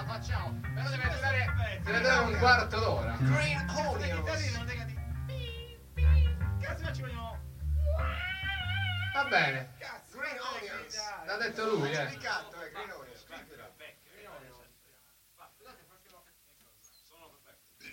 la facciamo. Però deve durare, deve durare un quarto d'ora. Green onions. Cazzo, ma ci vogliamo. Va bene, Cazzo, green onions. l'ha detto lui, eh. Cazzo, eh, green onions. Scusate, forse no. Di